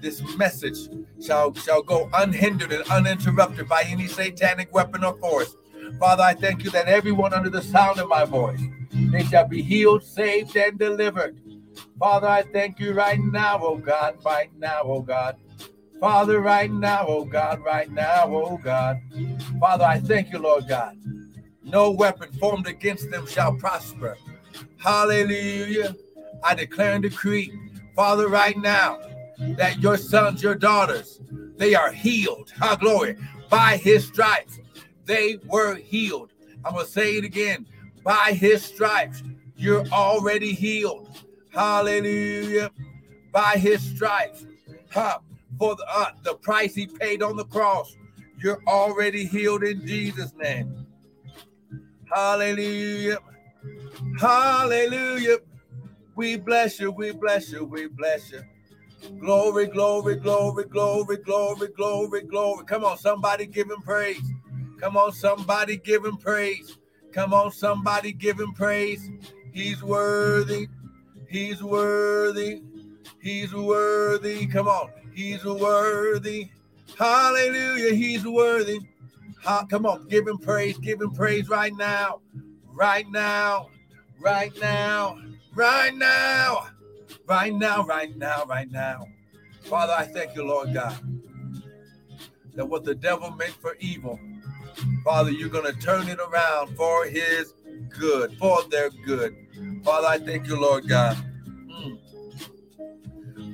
this message shall shall go unhindered and uninterrupted by any satanic weapon or force. Father, I thank you that everyone under the sound of my voice, they shall be healed, saved, and delivered. Father, I thank you right now, oh God, right now, oh God. Father, right now, oh God, right now, oh God. Father, I thank you, Lord God. No weapon formed against them shall prosper. Hallelujah. I declare and decree, Father, right now, that your sons, your daughters, they are healed. How glory. By his stripes, they were healed. I'm going to say it again. By his stripes, you're already healed. Hallelujah. By his stripes, huh, for the, uh, the price he paid on the cross, you're already healed in Jesus' name. Hallelujah. Hallelujah. We bless you, we bless you, we bless you. Glory, glory, glory, glory, glory, glory, glory. Come on, somebody give him praise. Come on, somebody give him praise. Come on, somebody give him praise. He's worthy. He's worthy. He's worthy. Come on. He's worthy. Hallelujah. He's worthy. Ha, come on. Give him praise. Give him praise right now. Right now. Right now. Right now. Right now. Right now. Right now. Father, I thank you, Lord God, that what the devil meant for evil, Father, you're going to turn it around for his good, for their good. Father, I thank you, Lord God. Mm.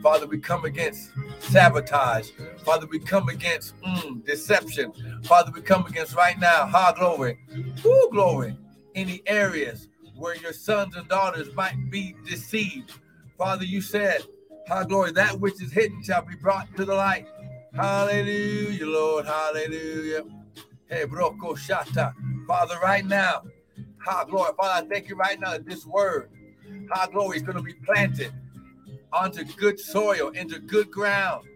Father, we come against sabotage. Father, we come against mm, deception. Father, we come against right now, ha glory, whoo glory, any areas where your sons and daughters might be deceived. Father, you said, High glory, that which is hidden shall be brought to the light. Hallelujah, Lord, hallelujah. Hey, Broko Shata. Father, right now, high glory. Father, I thank you right now that this word, high glory, is going to be planted onto good soil, into good ground.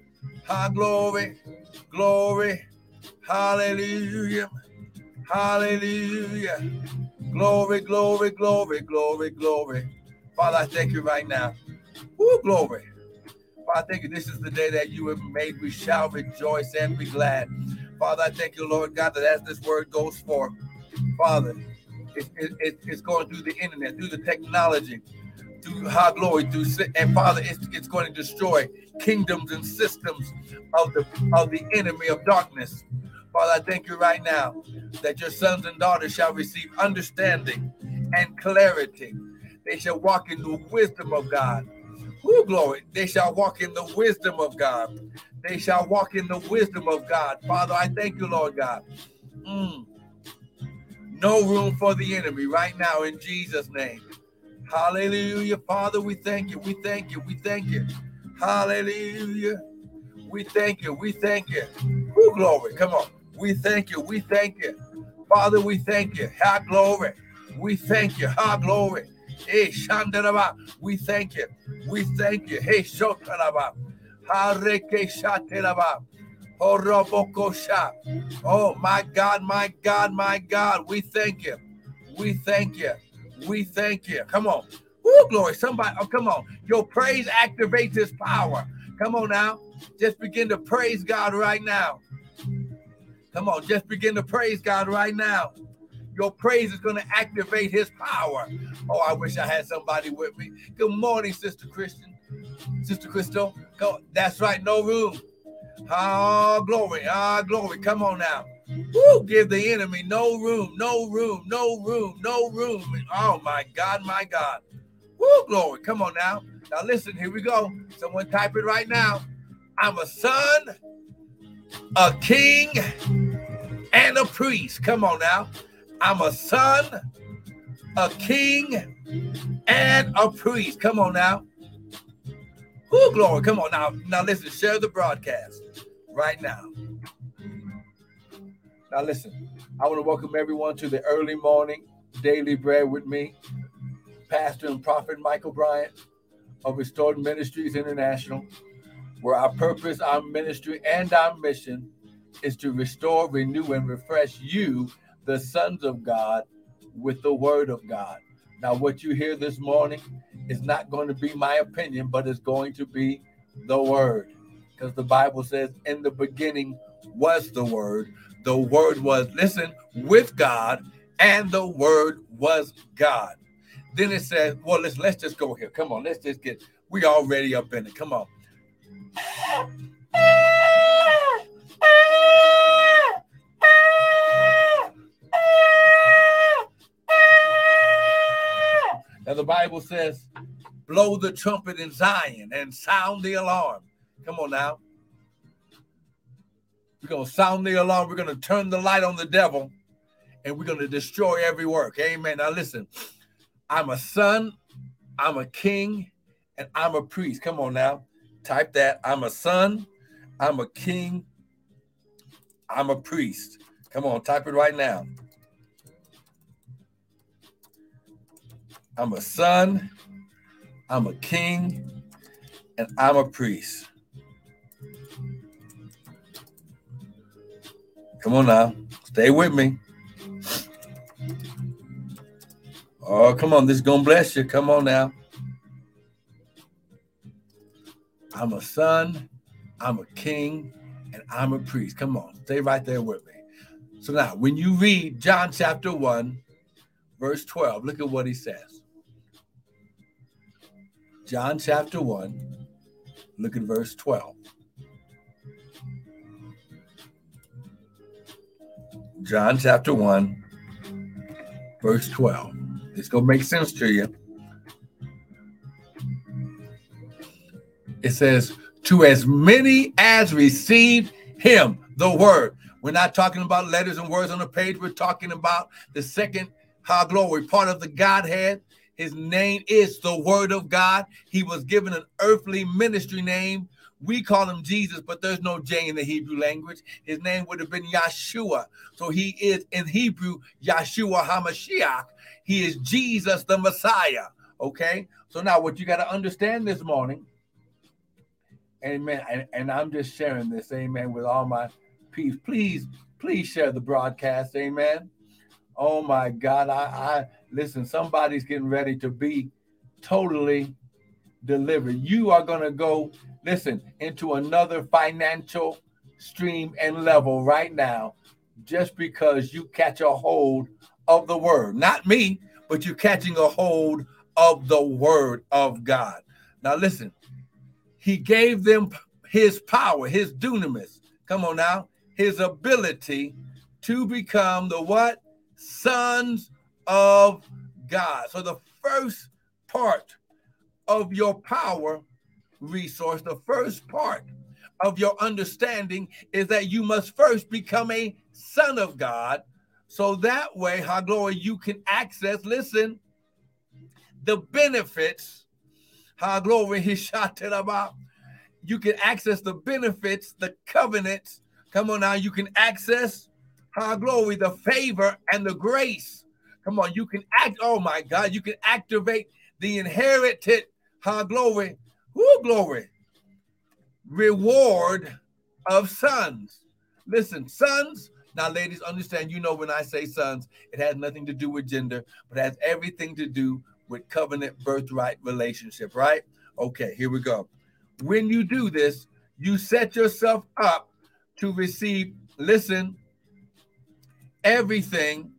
High glory, glory, hallelujah, hallelujah. Glory, glory, glory, glory, glory. Father, I thank you right now. Woo, glory. Father, I thank you. This is the day that you have made. We shall rejoice and be glad. Father, I thank you, Lord God, that as this word goes forth, Father, it, it, it's going through the internet, through the technology, through high glory, through and Father, it's, it's going to destroy kingdoms and systems of the of the enemy of darkness. Father, I thank you right now that your sons and daughters shall receive understanding and clarity. They shall walk in the wisdom of God. Who glory? They shall walk in the wisdom of God. They shall walk in the wisdom of God. Father, I thank you, Lord God. Mm. No room for the enemy right now in Jesus' name. Hallelujah. Father, we thank you. We thank you. We thank you. Hallelujah. We thank you. We thank you. Who glory. Come on. We thank you. We thank you. Father, we thank you. Ha glory. We thank you. Ha glory. Hey, Shandaraba. We thank you. We thank you. Hey, Shotaraba. Hareke Shateraba. Oh, my God, my God, my God. We thank you. We thank you. We thank you. Come on. Woo, glory. Somebody, oh, come on. Your praise activates his power. Come on now. Just begin to praise God right now. Come on. Just begin to praise God right now. Your praise is going to activate his power. Oh, I wish I had somebody with me. Good morning, Sister Christian. Sister Crystal. Go. That's right. No room. Ah, glory. Ah, glory. Come on now. Woo, give the enemy no room, no room, no room, no room. Oh my God, my God. Woo, glory. Come on now. Now listen, here we go. Someone type it right now. I'm a son, a king, and a priest. Come on now. I'm a son, a king, and a priest. Come on now. Woo, glory. Come on now. Now listen, share the broadcast right now. Now, listen, I want to welcome everyone to the early morning daily bread with me, Pastor and Prophet Michael Bryant of Restored Ministries International, where our purpose, our ministry, and our mission is to restore, renew, and refresh you, the sons of God, with the word of God. Now, what you hear this morning is not going to be my opinion, but it's going to be the word. because the Bible says, in the beginning was the Word. The Word was, listen, with God, and the Word was God. Then it says, well, let's let's just go here. Come on, let's just get we already up in it. Come on. Now the Bible says, blow the trumpet in Zion and sound the alarm. Come on now. We're going to sound the alarm. We're going to turn the light on the devil and we're going to destroy every work. Amen. Now listen, I'm a son, I'm a king, and I'm a priest. Come on now. Type that. I'm a son, I'm a king, I'm a priest. Come on, type it right now. I'm a son, I'm a king, and I'm a priest. Come on now, stay with me. Oh, come on, this is gonna bless you. Come on now. I'm a son, I'm a king, and I'm a priest. Come on, stay right there with me. So now, when you read John chapter 1, verse 12, look at what he says. John chapter 1, look at verse 12. John chapter 1, verse 12. It's going to make sense to you. It says, To as many as received him, the word. We're not talking about letters and words on the page. We're talking about the second high glory, part of the Godhead. His name is the Word of God. He was given an earthly ministry name. We call him Jesus, but there's no J in the Hebrew language. His name would have been Yeshua. So he is in Hebrew Yeshua HaMashiach. He is Jesus the Messiah. Okay. So now what you got to understand this morning, amen. And, and I'm just sharing this, amen, with all my peace. Please, please share the broadcast, amen. Oh my God. I, I listen, somebody's getting ready to be totally delivered. You are going to go, listen, into another financial stream and level right now just because you catch a hold of the word. Not me, but you're catching a hold of the word of God. Now, listen, he gave them his power, his dunamis. Come on now, his ability to become the what? Sons of God. So the first part of your power resource, the first part of your understanding is that you must first become a son of God. So that way, how glory, you can access, listen, the benefits, how glory, he shot it about. You can access the benefits, the covenants. Come on now, you can access how glory, the favor and the grace. Come on, you can act. Oh my God, you can activate the inherited, how glory, who glory, reward of sons. Listen, sons. Now, ladies, understand, you know, when I say sons, it has nothing to do with gender, but has everything to do with covenant birthright relationship, right? Okay, here we go. When you do this, you set yourself up to receive, listen, everything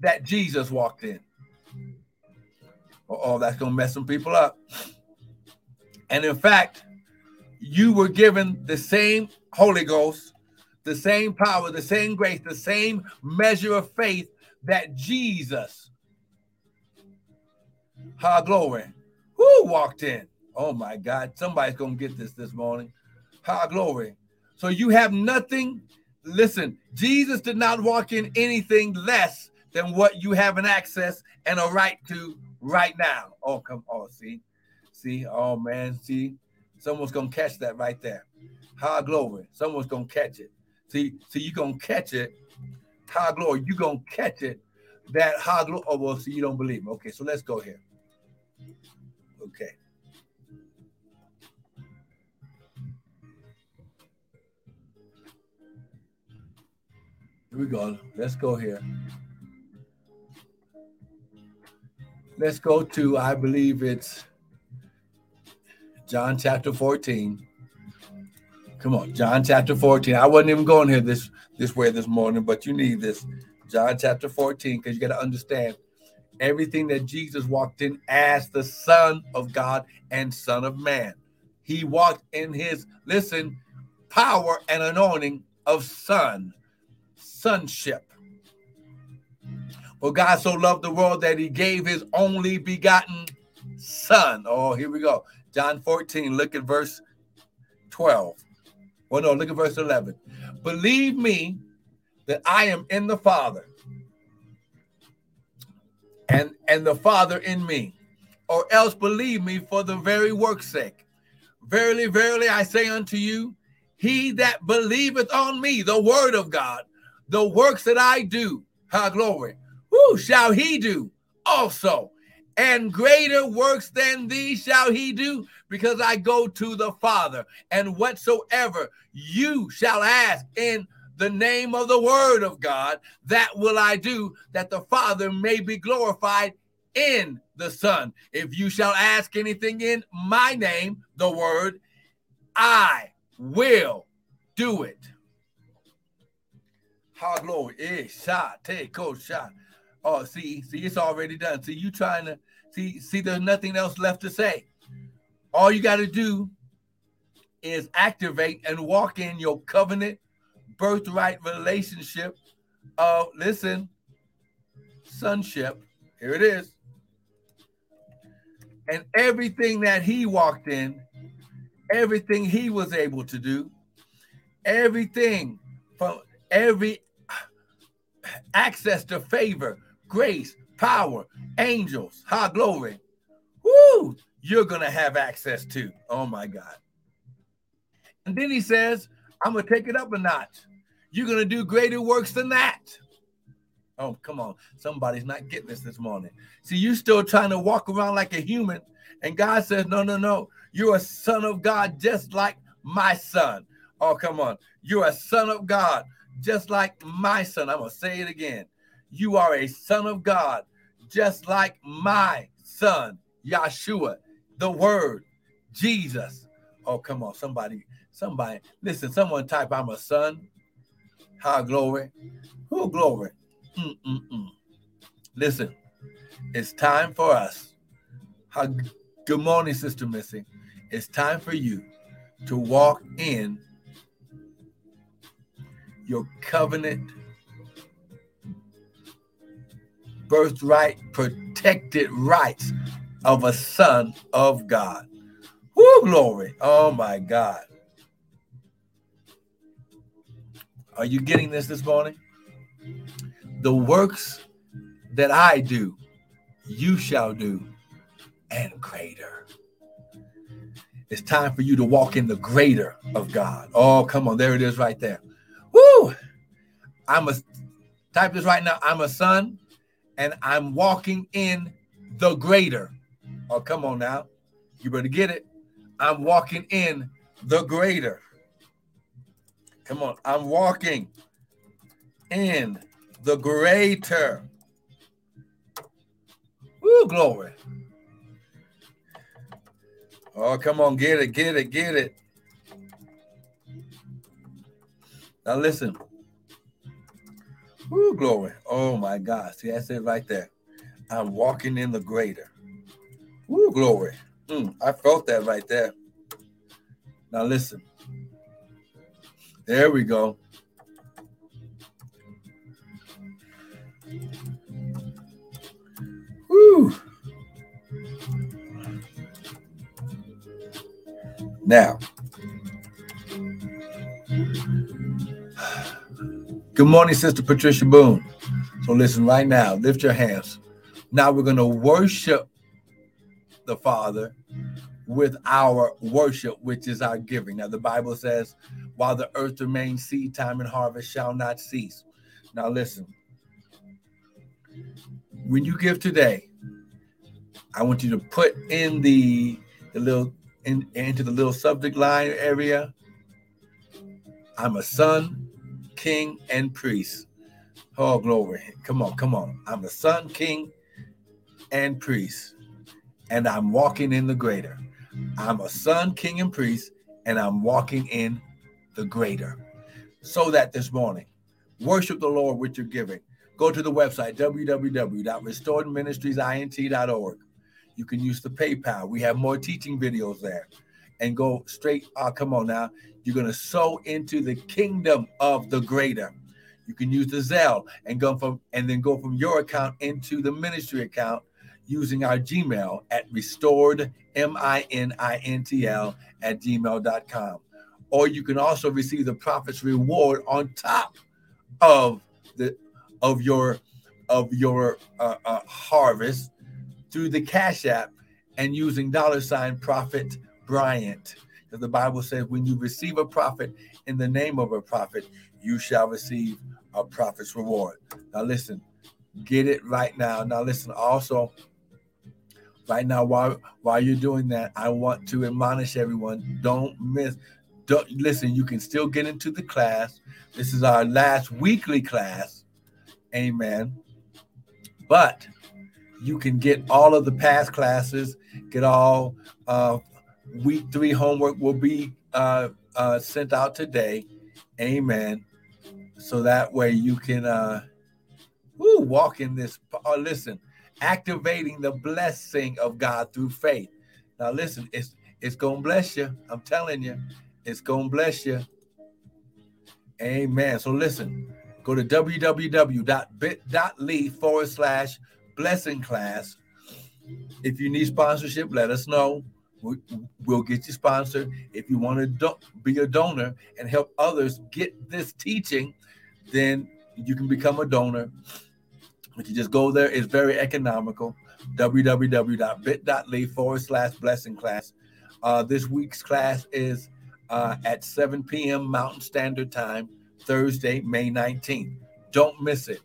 that Jesus walked in. Oh, that's going to mess some people up. And in fact, you were given the same Holy Ghost, the same power, the same grace, the same measure of faith that Jesus, high glory, who walked in. Oh my God, somebody's going to get this this morning. High glory. So you have nothing Listen, Jesus did not walk in anything less than what you have an access and a right to right now. Oh, come on, see, see, oh man, see, someone's gonna catch that right there. High glory, someone's gonna catch it. See, see, you're gonna catch it. High glory, you're gonna catch it. That high glory. Oh, well, see, you don't believe me. Okay, so let's go here. Okay. Here we go. Let's go here. Let's go to, I believe it's John chapter 14. Come on, John chapter 14. I wasn't even going here this this way this morning, but you need this. John chapter 14, because you got to understand everything that Jesus walked in as the Son of God and Son of Man. He walked in his, listen, power and anointing of Son, sonship. For God so loved the world that he gave his only begotten Son. Oh, here we go. John 14, look at verse 12. Well, no, look at verse 11. Believe me that I am in the Father and, and the Father in me, or else believe me for the very work's sake. Verily, verily, I say unto you, he that believeth on me, the word of God, the works that I do, ha glory, who shall he do also? And greater works than these shall he do, because I go to the Father. And whatsoever you shall ask in the name of the word of God, that will I do, that the Father may be glorified in the Son. If you shall ask anything in my name, the word, I will do it. How glory. Eh, shot, take, go, shot. Oh, see, see, it's already done. See, you trying to see, see, there's nothing else left to say. All you got to do is activate and walk in your covenant birthright relationship of listen, sonship. Here it is. And everything that he walked in, everything he was able to do, everything from every access to favor, grace, power, angels, high glory. Woo! You're gonna have access to. Oh my God. And then he says, I'm gonna take it up a notch. You're gonna do greater works than that. Oh, come on. Somebody's not getting this this morning. See, you're still trying to walk around like a human, and God says, No, no, no. You're a son of God, just like my son. Oh, come on. You're a son of God, just like my son. I'm gonna say it again. You are a son of God, just like my son, Yeshua, the word, Jesus. Oh, come on, somebody, somebody, listen, someone type, I'm a son. How glory. Who glory? Mm-mm-mm. Listen, it's time for us. Good morning, Sister Missy. It's time for you to walk in your covenant birthright, protected rights of a son of God. Woo, glory. Oh my God. Are you getting this this morning? The works that I do, you shall do, and greater. It's time for you to walk in the greater of God. Oh, come on. There it is right there. Woo! I'm a type this right now. I'm a son and I'm walking in the greater. Oh, come on now. You better get it. I'm walking in the greater. Come on. I'm walking in the greater. Woo, glory. Oh, come on. Get it, get it, get it. Now listen. Woo, glory. Oh my God. See, that's it right there. I'm walking in the greater. Woo, glory. Mm, I felt that right there. Now listen. There we go. Woo. Now, Good morning, Sister Patricia Boone. So listen right now, lift your hands. Now we're going to worship the Father with our worship, which is our giving. Now the Bible says, while the earth remains, seed time and harvest shall not cease. Now listen, when you give today, I want you to put in the, the little in, into the little subject line area. I'm a son king, and priest. Oh, glory. Come on, come on. I'm the son, king, and priest, and I'm walking in the greater. I'm a son, king, and priest, and I'm walking in the greater. So that this morning, worship the Lord with your giving. Go to the website www.restoredministriesint.org. You can use the PayPal. We have more teaching videos there. And go straight. Oh, come on now. You're going to sow into the kingdom of the greater. You can use the Zelle and go from and then go from your account into the ministry account using our Gmail at restored M-I-N-I-N-T-L at gmail.com. Or you can also receive the prophet's reward on top of the of your of your uh, uh, harvest through the Cash App and using dollar sign Prophet Bryant. Because the Bible says, when you receive a prophet in the name of a prophet, you shall receive a prophet's reward. Now, listen, get it right now. Now, listen, also, right now, while while you're doing that, I want to admonish everyone: don't miss. Don't listen. You can still get into the class. This is our last weekly class. Amen. But you can get all of the past classes. Get all uh, week three homework will be uh, uh, sent out today. Amen. So that way you can uh, woo, walk in this. Oh, listen, activating the blessing of God through faith. Now, listen, it's it's gonna bless you. I'm telling you, it's gonna bless you. Amen. So listen, go to www.bit.ly forward slash blessing class. If you need sponsorship, let us know. We'll get you sponsored. If you want to do- be a donor and help others get this teaching, then you can become a donor. If you just go there, it's very economical. www.bit.ly forward slash blessing class. Uh, this week's class is uh, at 7 p.m. Mountain Standard Time, Thursday, May 19th. Don't miss it.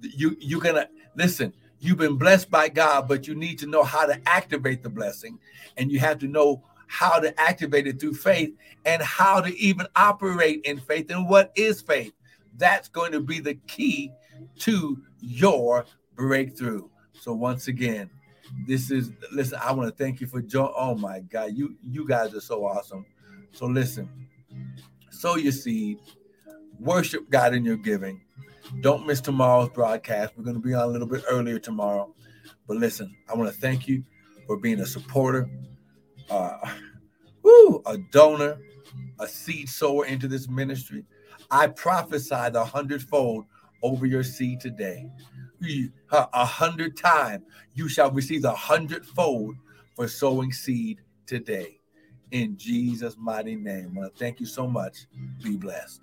You you're gonna listen. You've been blessed by God, but you need to know how to activate the blessing, and you have to know how to activate it through faith and how to even operate in faith. And what is faith? That's going to be the key to your breakthrough. So once again, this is listen. I want to thank you for joining. Oh my God, you you guys are so awesome. So listen, sow your seed, worship God in your giving. Don't miss tomorrow's broadcast. We're going to be on a little bit earlier tomorrow. But listen, I want to thank you for being a supporter, uh, woo, a donor, a seed sower into this ministry. I prophesy the hundredfold over your seed today. A hundred times you shall receive the hundredfold for sowing seed today. In Jesus' mighty name. I want to thank you so much. Be blessed.